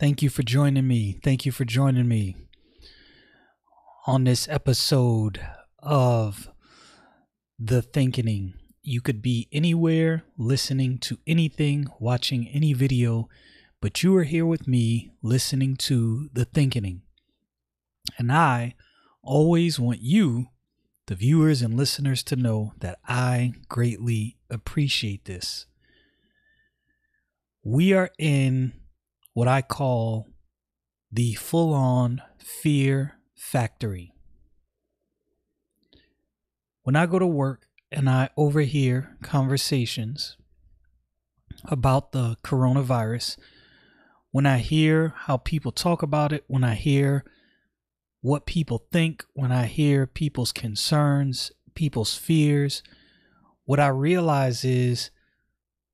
Thank you for joining me. Thank you for joining me on this episode of The Thinkening. You could be anywhere, listening to anything, watching any video, but you are here with me listening to The Thinkening. And I always want you, the viewers and listeners, to know that I greatly appreciate this. We are in what I call the full on fear factory. When I go to work and I overhear conversations about the coronavirus, when I hear how people talk about it, when I hear what people think, when I hear people's concerns, people's fears, what I realize is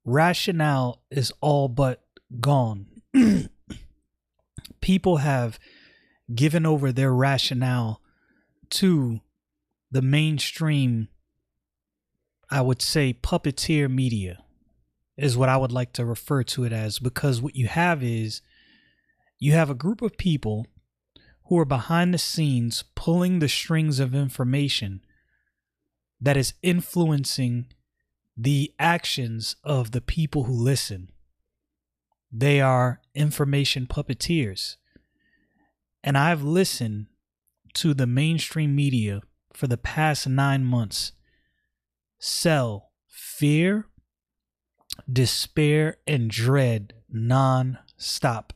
rationale is all but gone people have given over their rationale to the mainstream, I would say, puppeteer media, is what I would like to refer to it as. Because what you have is you have a group of people who are behind the scenes pulling the strings of information that is influencing the actions of the people who listen. They are information puppeteers. And I've listened to the mainstream media for the past nine months sell fear, despair, and dread non stop.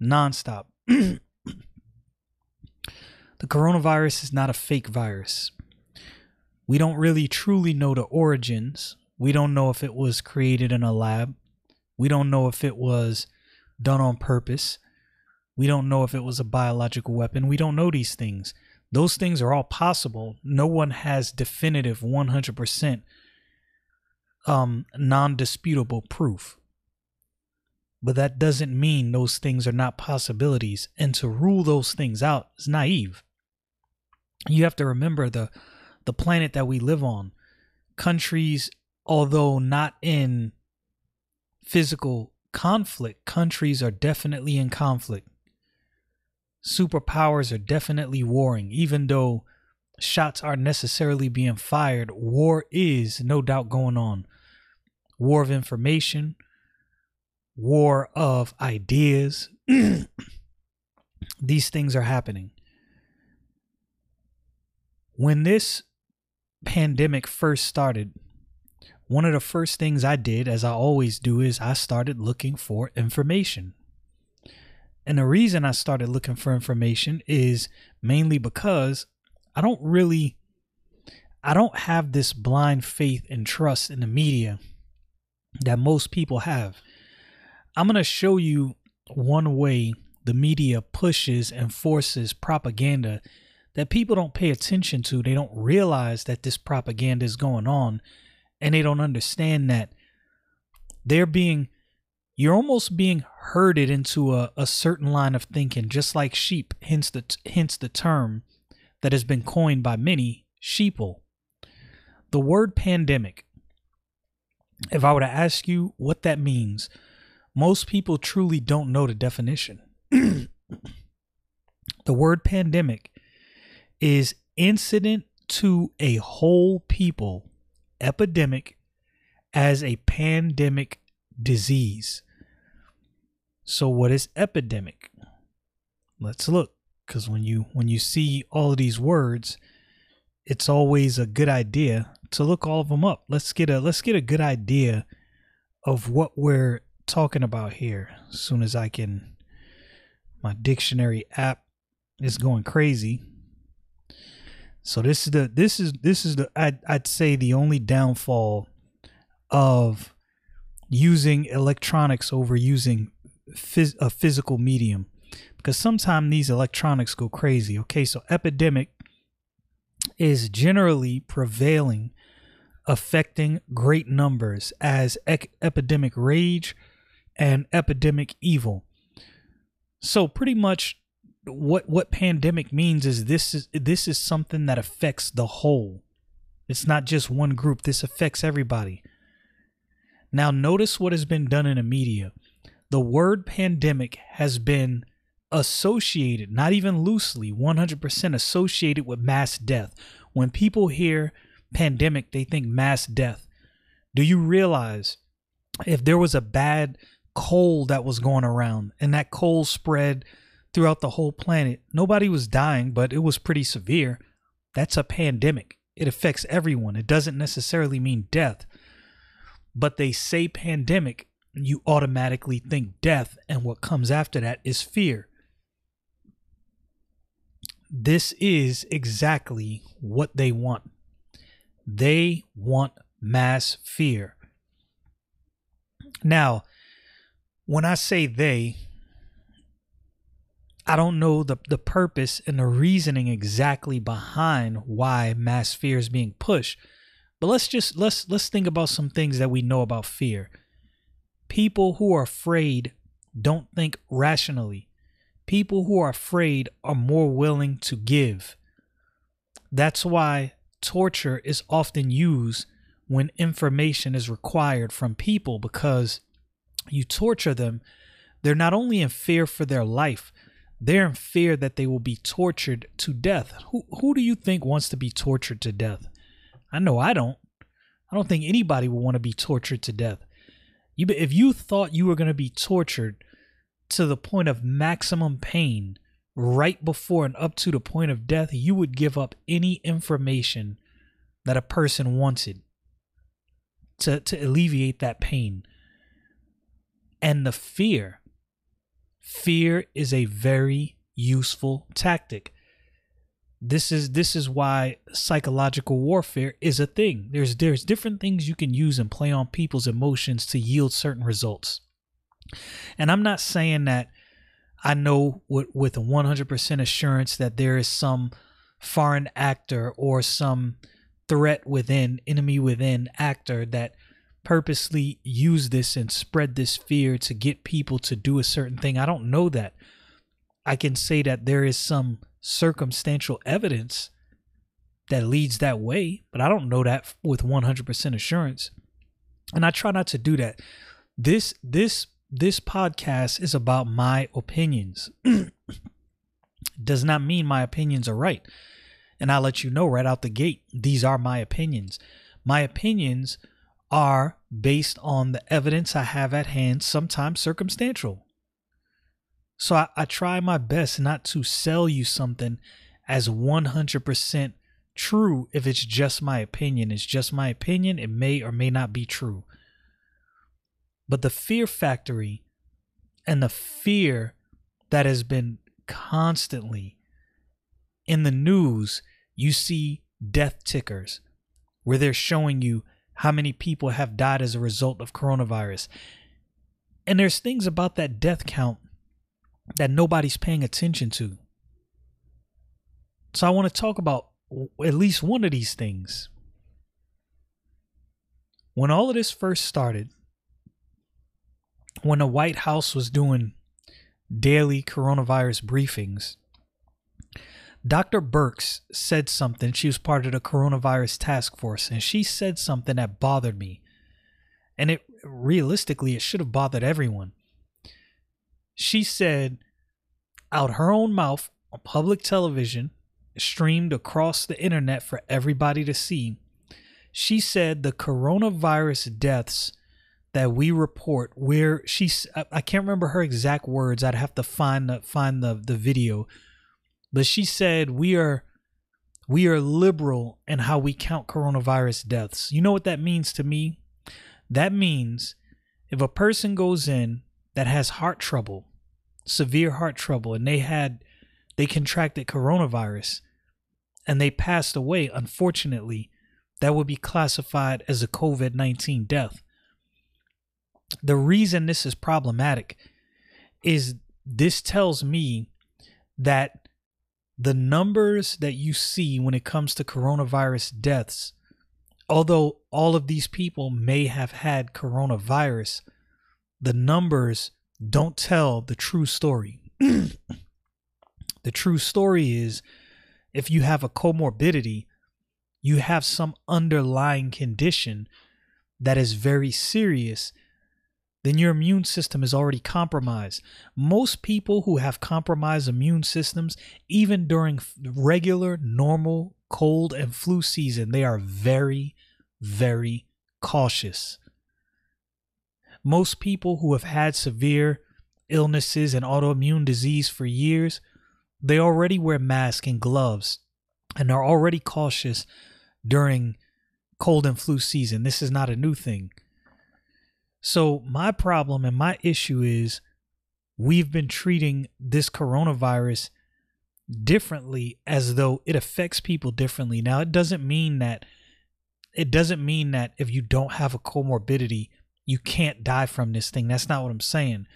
Non stop. the coronavirus is not a fake virus. We don't really truly know the origins. We don't know if it was created in a lab. We don't know if it was done on purpose. We don't know if it was a biological weapon. We don't know these things. Those things are all possible. No one has definitive 100% um, non disputable proof. But that doesn't mean those things are not possibilities. And to rule those things out is naive. You have to remember the the planet that we live on. Countries, although not in physical conflict, countries are definitely in conflict. Superpowers are definitely warring, even though shots aren't necessarily being fired. War is no doubt going on. War of information, war of ideas. These things are happening. When this pandemic first started, one of the first things I did, as I always do, is I started looking for information. And the reason I started looking for information is mainly because I don't really I don't have this blind faith and trust in the media that most people have. I'm going to show you one way the media pushes and forces propaganda that people don't pay attention to. They don't realize that this propaganda is going on and they don't understand that they're being you're almost being herded into a, a certain line of thinking. Just like sheep hence the hence the term that has been coined by many sheeple. The word pandemic if i were to ask you what that means most people truly don't know the definition. The word pandemic is incident to a whole people epidemic as a pandemic disease. So what is epidemic? Let's look cuz when you when you see all of these words, it's always a good idea to look all of them up. Let's get a let's get a good idea of what we're talking about here. As soon as I can my dictionary app is going crazy. So this is the this is this is the I'd I'd say the only downfall of using electronics over using phys- a physical medium because sometimes these electronics go crazy. Okay, so epidemic is generally prevailing affecting great numbers as epidemic rage and epidemic evil. So pretty much what what pandemic means is this is this is something that affects the whole. It's not just one group. This affects everybody. Now notice what has been done in the media. The word pandemic has been associated, not even loosely, 100% associated with mass death. When people hear pandemic, they think mass death. Do you realize if there was a bad cold that was going around and that cold spread throughout the whole planet, nobody was dying, but it was pretty severe. That's a pandemic. It affects everyone. It doesn't necessarily mean death. But they say pandemic, you automatically think death, and what comes after that is fear. This is exactly what they want. They want mass fear. Now, when I say they, I don't know the, the purpose and the reasoning exactly behind why mass fear is being pushed. But let's just let's let's think about some things that we know about fear. People who are afraid don't think rationally. People who are afraid are more willing to give. That's why torture is often used when information is required from people because you torture them. They're not only in fear for their life, they're in fear that they will be tortured to death. Who, who do you think wants to be tortured to death? I know I don't. I don't think anybody would want to be tortured to death. You, if you thought you were going to be tortured to the point of maximum pain, right before and up to the point of death, you would give up any information that a person wanted to, to alleviate that pain. And the fear, fear is a very useful tactic. This is this is why psychological warfare is a thing. There's there's different things you can use and play on people's emotions to yield certain results. And I'm not saying that I know with, with 100% assurance that there is some foreign actor or some threat within, enemy within actor that purposely use this and spread this fear to get people to do a certain thing. I don't know that. I can say that there is some circumstantial evidence that leads that way, but I don't know that with 100% assurance. And I try not to do that. This this this podcast is about my opinions. Does not mean my opinions are right. And I'll let you know right out the gate, these are my opinions. My opinions are based on the evidence I have at hand, sometimes circumstantial. So I, I try my best not to sell you something as 100% true if it's just my opinion. It's just my opinion. It may or may not be true. But the fear factory and the fear that has been constantly in the news, you see death tickers where they're showing you how many people have died as a result of coronavirus. And there's things about that death count that nobody's paying attention to. So I want to talk about at least one of these things. When all of this first started, when the White House was doing daily coronavirus briefings, Dr. Birx said something. She was part of the coronavirus task force, and she said something that bothered me. And it realistically, it should have bothered everyone. She said out her own mouth on public television, streamed across the internet for everybody to see. She said the coronavirus deaths that we report where she I can't remember her exact words. I'd have to find the find the the video. But she said we are we are liberal in how we count coronavirus deaths. You know what that means to me? That means if a person goes in that has heart trouble, severe heart trouble, and they had they contracted coronavirus, and they passed away, unfortunately, that would be classified as a COVID 19 death. The reason this is problematic is this tells me that the numbers that you see when it comes to coronavirus deaths, although all of these people may have had coronavirus, the numbers don't tell the true story. the true story is if you have a comorbidity, you have some underlying condition that is very serious then your immune system is already compromised. Most people who have compromised immune systems, even during regular, normal cold and flu season, they are very, very cautious. Most people who have had severe illnesses and autoimmune disease for years, they already wear masks and gloves and are already cautious during cold and flu season. This is not a new thing. So, my problem and my issue is we've been treating this coronavirus differently as though it affects people differently. Now, it doesn't mean that it doesn't mean that if you don't have a comorbidity, you can't die from this thing. That's not what I'm saying.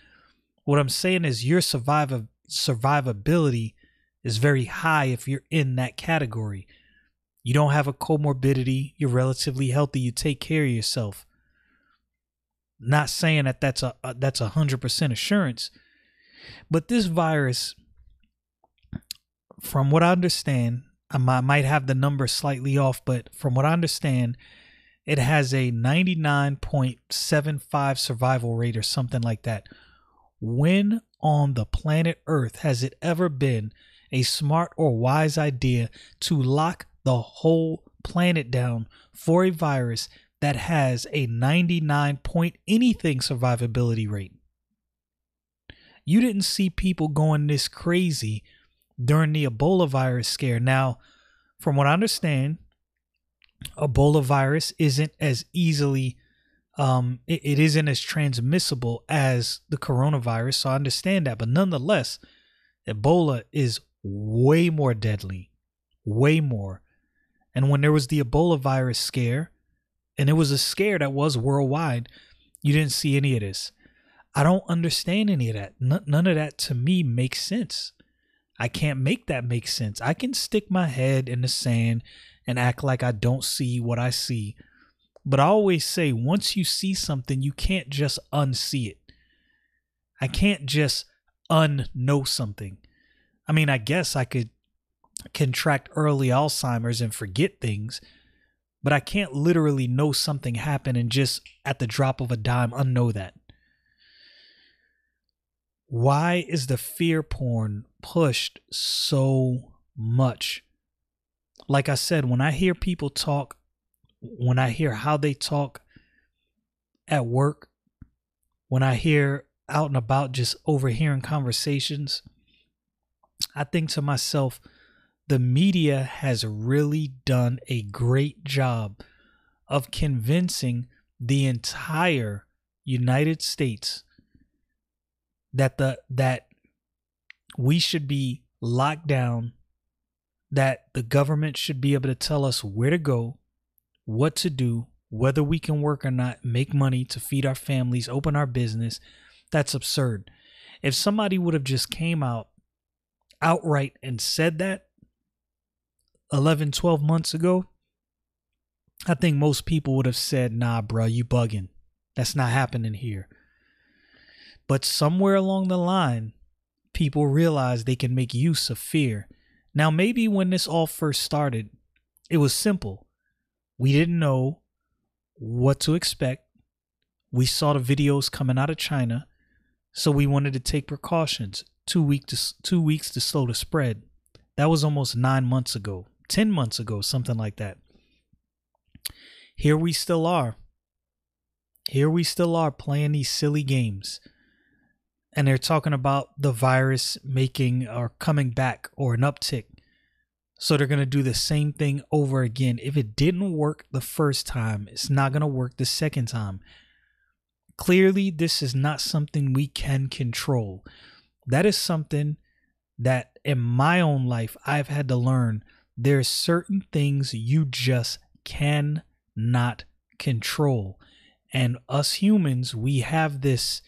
What I'm saying is your survival survivability is very high if you're in that category. You don't have a comorbidity, you're relatively healthy, you take care of yourself. Not saying that that's a, a that's a hundred percent assurance, but this virus, from what I understand, I might have the number slightly off, but from what I understand, it has a 99.75 survival rate or something like that. When on the planet Earth has it ever been a smart or wise idea to lock the whole planet down for a virus that has a 99 point anything survivability rate. You didn't see people going this crazy during the Ebola virus scare. Now, from what I understand, Ebola virus isn't as easily um it, it isn't as transmissible as the coronavirus, so I understand that. But nonetheless, Ebola is way more deadly. Way more. And when there was the Ebola virus scare, and it was a scare that was worldwide. You didn't see any of this. I don't understand any of that. N- none of that to me makes sense. I can't make that make sense. I can stick my head in the sand and act like I don't see what I see. But I always say once you see something, you can't just unsee it. I can't just unknow something. I mean, I guess I could contract early Alzheimer's and forget things, but I can't literally know something happened and just at the drop of a dime unknow that. Why is the fear porn pushed so much? Like I said, when I hear people talk, when I hear how they talk at work, when I hear out and about just overhearing conversations, I think to myself, the media has really done a great job of convincing the entire United States that the that we should be locked down that the government should be able to tell us where to go, what to do, whether we can work or not, make money to feed our families, open our business. That's absurd. If somebody would have just came out outright and said that, 11, 12 months ago, I think most people would have said, nah, bro, you bugging. That's not happening here. But somewhere along the line, people realized they can make use of fear. Now, maybe when this all first started, it was simple. We didn't know what to expect. We saw the videos coming out of China, so we wanted to take precautions. Two weeks to two weeks to slow the spread. That was almost nine months ago. 10 months ago, something like that. Here we still are. Here we still are playing these silly games. And they're talking about the virus making or coming back or an uptick. So they're going to do the same thing over again. If it didn't work the first time, it's not going to work the second time. Clearly, this is not something we can control. That is something that in my own life I've had to learn There's certain things you just cannot control. And us humans, we have this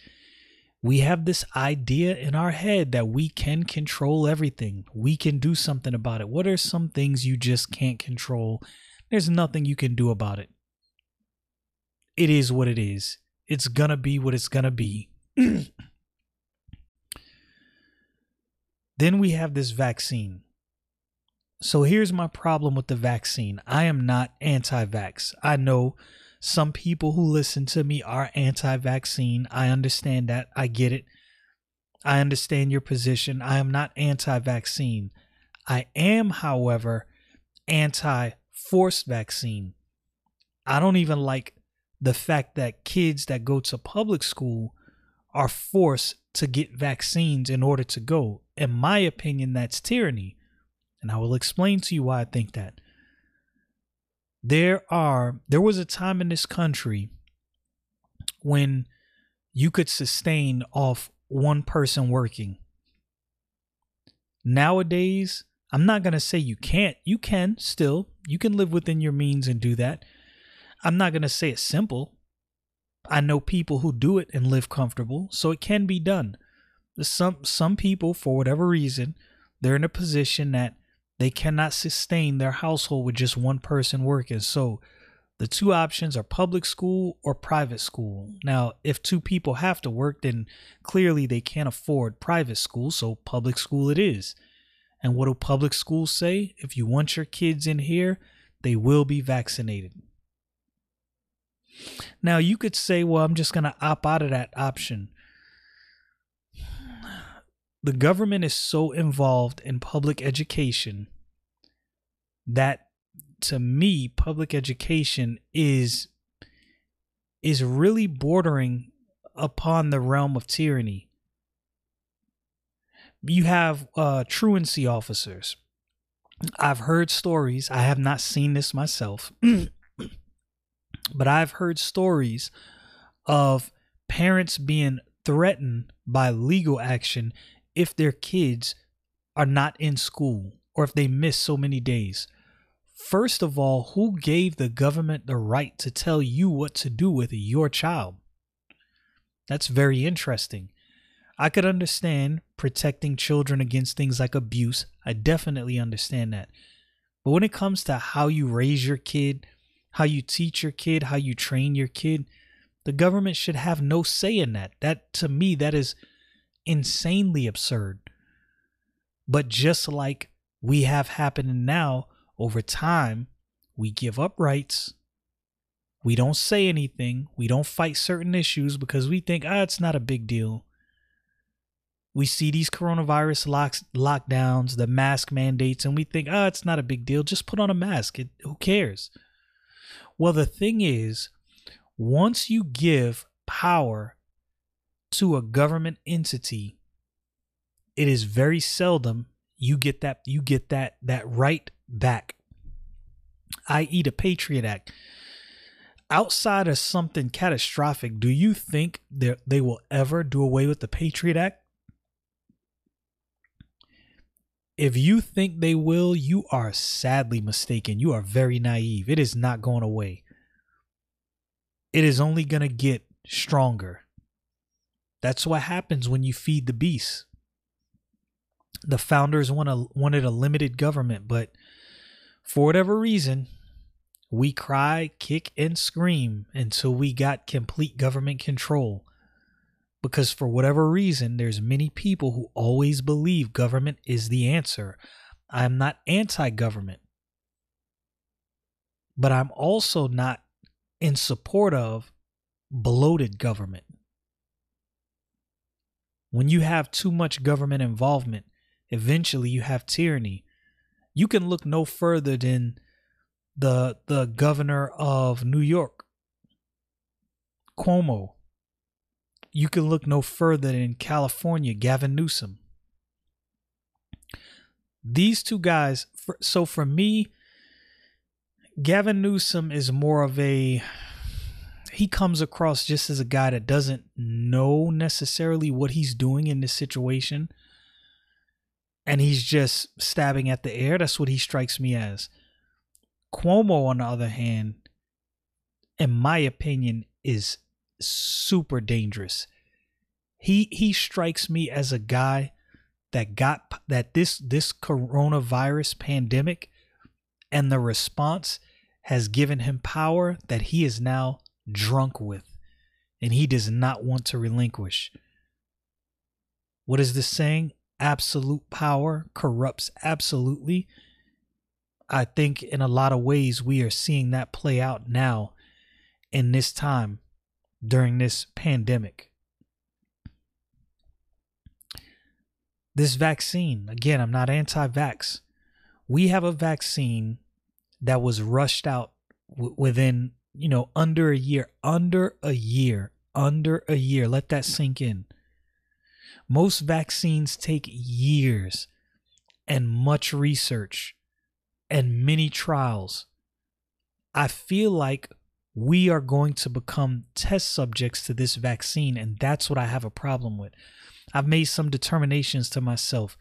we have this idea in our head that we can control everything. We can do something about it. What are some things you just can't control? There's nothing you can do about it. It is what it is. It's gonna be what it's gonna be. then we have this vaccine. So here's my problem with the vaccine. I am not anti vax. I know some people who listen to me are anti vaccine. I understand that. I get it. I understand your position. I am not anti vaccine. I am, however, anti forced vaccine. I don't even like the fact that kids that go to public school are forced to get vaccines in order to go. In my opinion, that's tyranny. And I will explain to you why I think that. There are there was a time in this country when you could sustain off one person working. Nowadays i'm not going to say you can't you can still you can live within your means and do that. I'm not going to say it's simple. I know people who do it and live comfortable so it can be done. Some some people for whatever reason they're in a position that they cannot sustain their household with just one person working. So the two options are public school or private school. Now, if two people have to work, then clearly they can't afford private school, so public school it is. And what do public schools say? If you want your kids in here, they will be vaccinated. Now, you could say, well, I'm just going to opt out of that option the government is so involved in public education that to me public education is is really bordering upon the realm of tyranny. You have uh truancy officers. I've heard stories. I have not seen this myself but i've heard stories of parents being threatened by legal action if their kids are not in school or if they miss so many days. First of all, who gave the government the right to tell you what to do with your child? That's very interesting. I could understand protecting children against things like abuse. I definitely understand that. But when it comes to how you raise your kid, how you teach your kid, how you train your kid, the government should have no say in that. That to me that is insanely absurd. But just like we have happening now, over time, we give up rights. We don't say anything. We don't fight certain issues because we think, ah, it's not a big deal. We see these coronavirus locks, lockdowns, the mask mandates, and we think, ah, it's not a big deal. Just put on a mask. It, who cares? Well, the thing is, once you give power to a government entity, it is very seldom you get that you get that that right back. I.e. the Patriot Act. Outside of something catastrophic, do you think they they will ever do away with the Patriot Act? If you think they will, you are sadly mistaken. You are very naive. It is not going away. It is only going to get stronger. That's what happens when you feed the beast. The founders want a, wanted a limited government, but for whatever reason, we cry, kick, and scream until we got complete government control. Because for whatever reason, there's many people who always believe government is the answer. I'm not anti-government. But I'm also not in support of bloated government. When you have too much government involvement, eventually you have tyranny. You can look no further than the the governor of New York, Cuomo. You can look no further than California, Gavin Newsom. These two guys, so for me, Gavin Newsom is more of a he comes across just as a guy that doesn't know necessarily what he's doing in this situation. and he's just stabbing at the air. That's what he strikes me as. Cuomo, on the other hand, in my opinion, is super dangerous. He he strikes me as a guy that got that this this coronavirus pandemic and the response has given him power that he is now drunk with and he does not want to relinquish. What is this saying? Absolute power corrupts absolutely. I think in a lot of ways we are seeing that play out now in this time during this pandemic. This vaccine, again, I'm not anti vax. We have a vaccine that was rushed out w- within, you know, under a year, under a year, under a year. Let that sink in. Most vaccines take years and much research and many trials. I feel like we are going to become test subjects to this vaccine, and that's what I have a problem with. I've made some determinations to myself.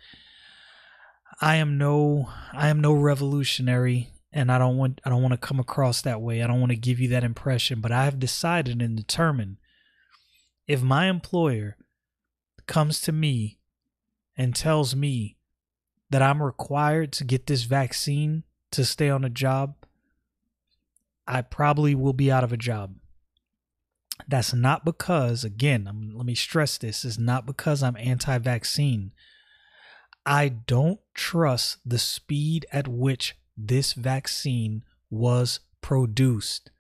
I am no I am no revolutionary and I don't want I don't want to come across that way. I don't want to give you that impression, but I have decided and determined if my employer comes to me and tells me that I'm required to get this vaccine to stay on a job, I probably will be out of a job. That's not because, again, I'm, let me stress this, is not because I'm anti vaccine. I don't trust the speed at which this vaccine was produced.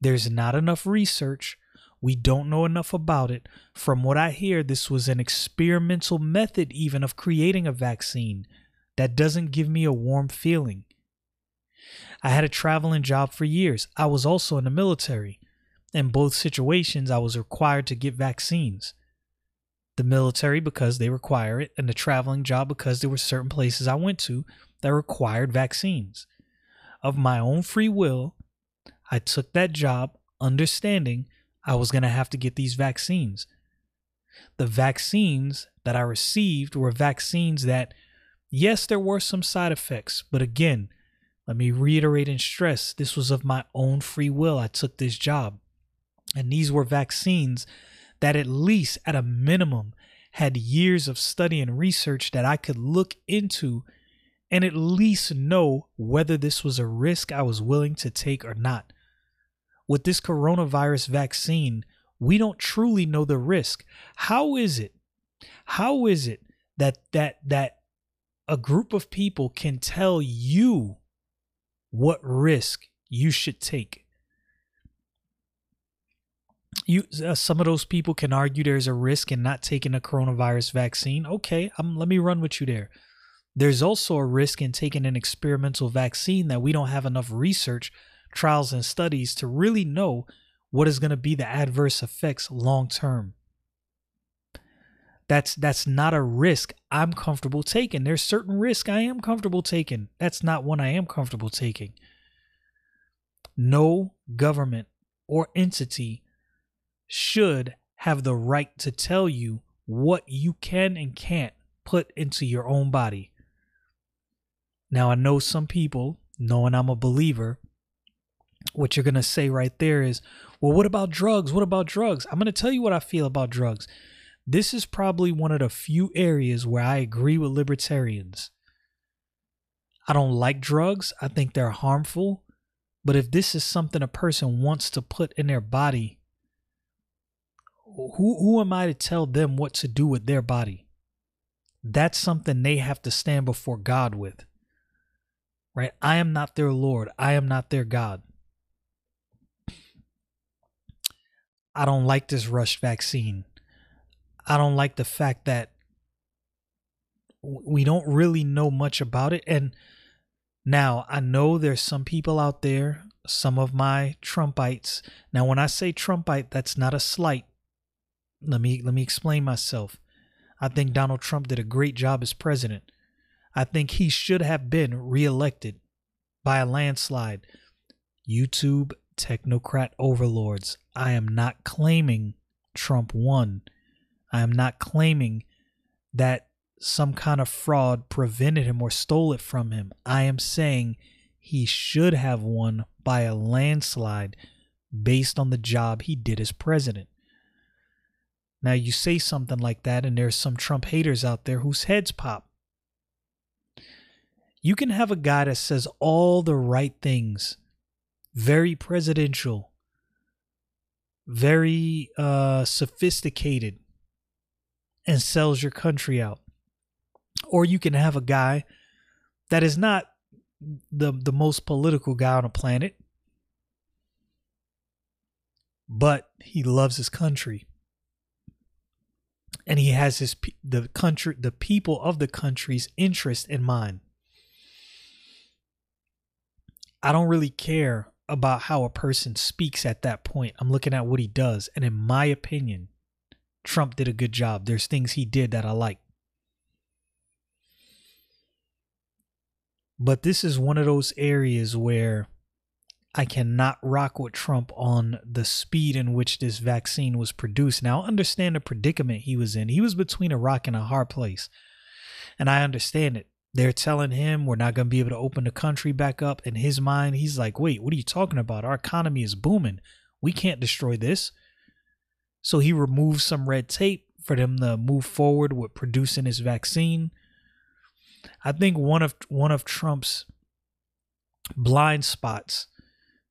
There's not enough research. We don't know enough about it. From what I hear, this was an experimental method, even of creating a vaccine. That doesn't give me a warm feeling. I had a traveling job for years. I was also in the military. In both situations, I was required to get vaccines. The military because they require it, and the traveling job because there were certain places I went to that required vaccines. Of my own free will, I took that job understanding I was going to have to get these vaccines. The vaccines that I received were vaccines that, yes, there were some side effects, but again, let me reiterate and stress this was of my own free will. I took this job. And these were vaccines that, at least at a minimum, had years of study and research that I could look into and at least know whether this was a risk I was willing to take or not. With this coronavirus vaccine, we don't truly know the risk. How is it? How is it that that that a group of people can tell you what risk you should take. You, uh, some of those people can argue there's a risk in not taking a coronavirus vaccine. Okay, um, let me run with you there. There's also a risk in taking an experimental vaccine that we don't have enough research, trials, and studies to really know what is going to be the adverse effects long term. That's that's not a risk I'm comfortable taking. There's certain risk I am comfortable taking. That's not one I am comfortable taking. No government or entity should have the right to tell you what you can and can't put into your own body. Now, I know some people, knowing I'm a believer, what you're going to say right there is, well, what about drugs? What about drugs? I'm going to tell you what I feel about drugs. This is probably one of the few areas where I agree with libertarians. I don't like drugs, I think they're harmful. But if this is something a person wants to put in their body, who, who am I to tell them what to do with their body? That's something they have to stand before God with. Right? I am not their Lord. I am not their God. I don't like this rush vaccine. I don't like the fact that we don't really know much about it. And now I know there's some people out there, some of my Trumpites. Now, when I say Trumpite, that's not a slight. Let me let me explain myself. I think Donald Trump did a great job as president. I think he should have been reelected by a landslide. YouTube technocrat overlords. I am not claiming Trump won. I am not claiming that some kind of fraud prevented him or stole it from him. I am saying he should have won by a landslide based on the job he did as president. Now, you say something like that, and there's some Trump haters out there whose heads pop. You can have a guy that says all the right things, very presidential, very uh, sophisticated, and sells your country out. Or you can have a guy that is not the the most political guy on the planet, but he loves his country and he has his the country the people of the country's interest in mind. I don't really care about how a person speaks at that point. I'm looking at what he does. And in my opinion trump did a good job. There's things he did that i like. But this is one of those areas where I cannot rock with Trump on the speed in which this vaccine was produced. Now, I understand the predicament he was in. He was between a rock and a hard place. And I understand it. They're telling him we're not going to be able to open the country back up. In his mind, he's like, wait, what are you talking about? Our economy is booming. We can't destroy this. So he removed some red tape for them to move forward with producing his vaccine. I think one of one of Trump's blind spots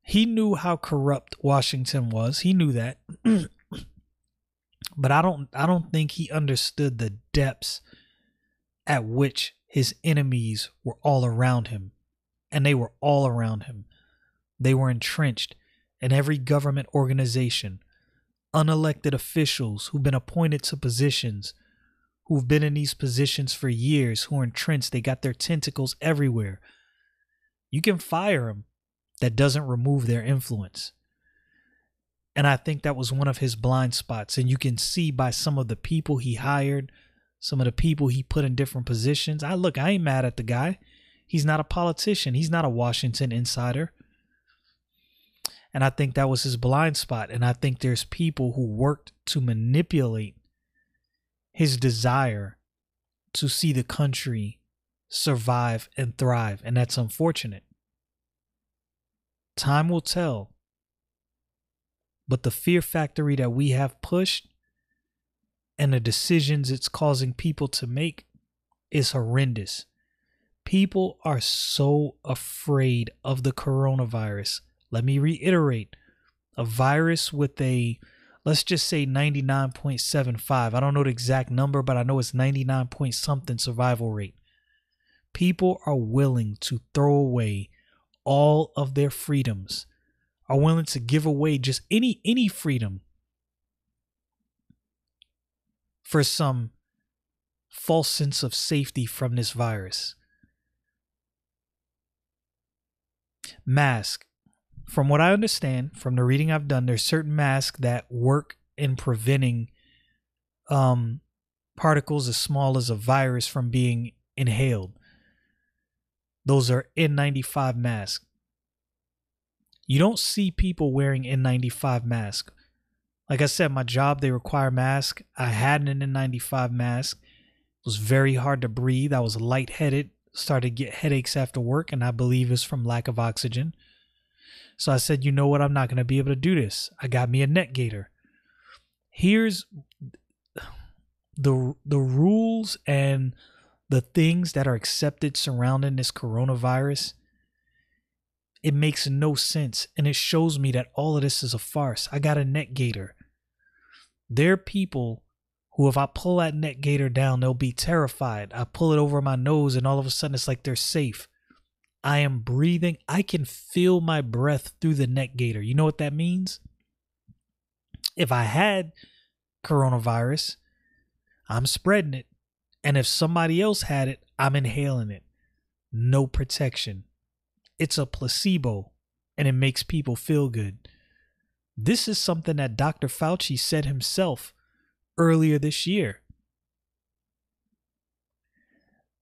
he knew how corrupt Washington was. He knew that. but I don't I don't think he understood the depths at which his enemies were all around him. And they were all around him. They were entrenched in every government organization, unelected officials who've been appointed to positions, who've been in these positions for years, who are entrenched. They got their tentacles everywhere. You can fire them that doesn't remove their influence. And I think that was one of his blind spots. And you can see by some of the people he hired, some of the people he put in different positions. I look, I ain't mad at the guy. He's not a politician, he's not a Washington insider. And I think that was his blind spot. And I think there's people who worked to manipulate his desire to see the country survive and thrive. And that's unfortunate. Time will tell. But the fear factory that we have pushed and the decisions it's causing people to make is horrendous. People are so afraid of the coronavirus. Let me reiterate a virus with a, let's just say 99.75. I don't know the exact number, but I know it's 99 point something survival rate. People are willing to throw away all of their freedoms, are willing to give away just any any freedom for some false sense of safety from this virus. Mask. From what I understand, from the reading I've done, there's certain masks that work in preventing um, particles as small as a virus from being inhaled. Those are N95 masks. You don't see people wearing N95 masks. Like I said, my job they require mask. I had an N95 mask. It was very hard to breathe. I was lightheaded, started to get headaches after work, and I believe it's from lack of oxygen. So I said, you know what? I'm not going to be able to do this. I got me a neck gaiter. Here's the the rules and the things that are accepted surrounding this coronavirus, it makes no sense. And it shows me that all of this is a farce. I got a neck gaiter. There are people who, if I pull that neck gaiter down, they'll be terrified. I pull it over my nose, and all of a sudden it's like they're safe. I am breathing. I can feel my breath through the neck gaiter. You know what that means? If I had coronavirus, I'm spreading it. And if somebody else had it, I'm inhaling it. No protection. It's a placebo and it makes people feel good. This is something that Dr. Fauci said himself earlier this year.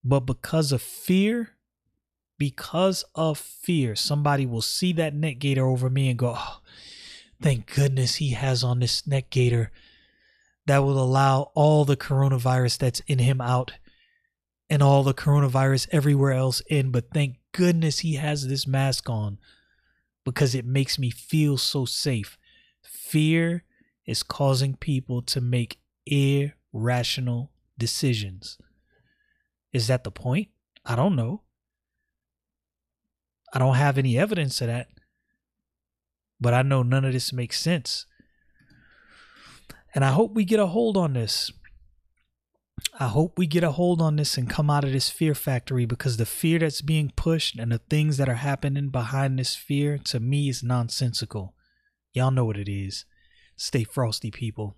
But because of fear, because of fear, somebody will see that neck gaiter over me and go, oh, thank goodness he has on this neck gaiter that will allow all the coronavirus that's in him out. and all the coronavirus everywhere else in, but thank goodness he has this mask on because it makes me feel so safe. Fear is causing people to make irrational decisions. Is that the point? I don't know. I don't have any evidence of that. But I know none of this makes sense. And I hope we get a hold on this. I hope we get a hold on this and come out of this fear factory because the fear that's being pushed and the things that are happening behind this fear to me is nonsensical. Y'all know what it is. Stay frosty, people.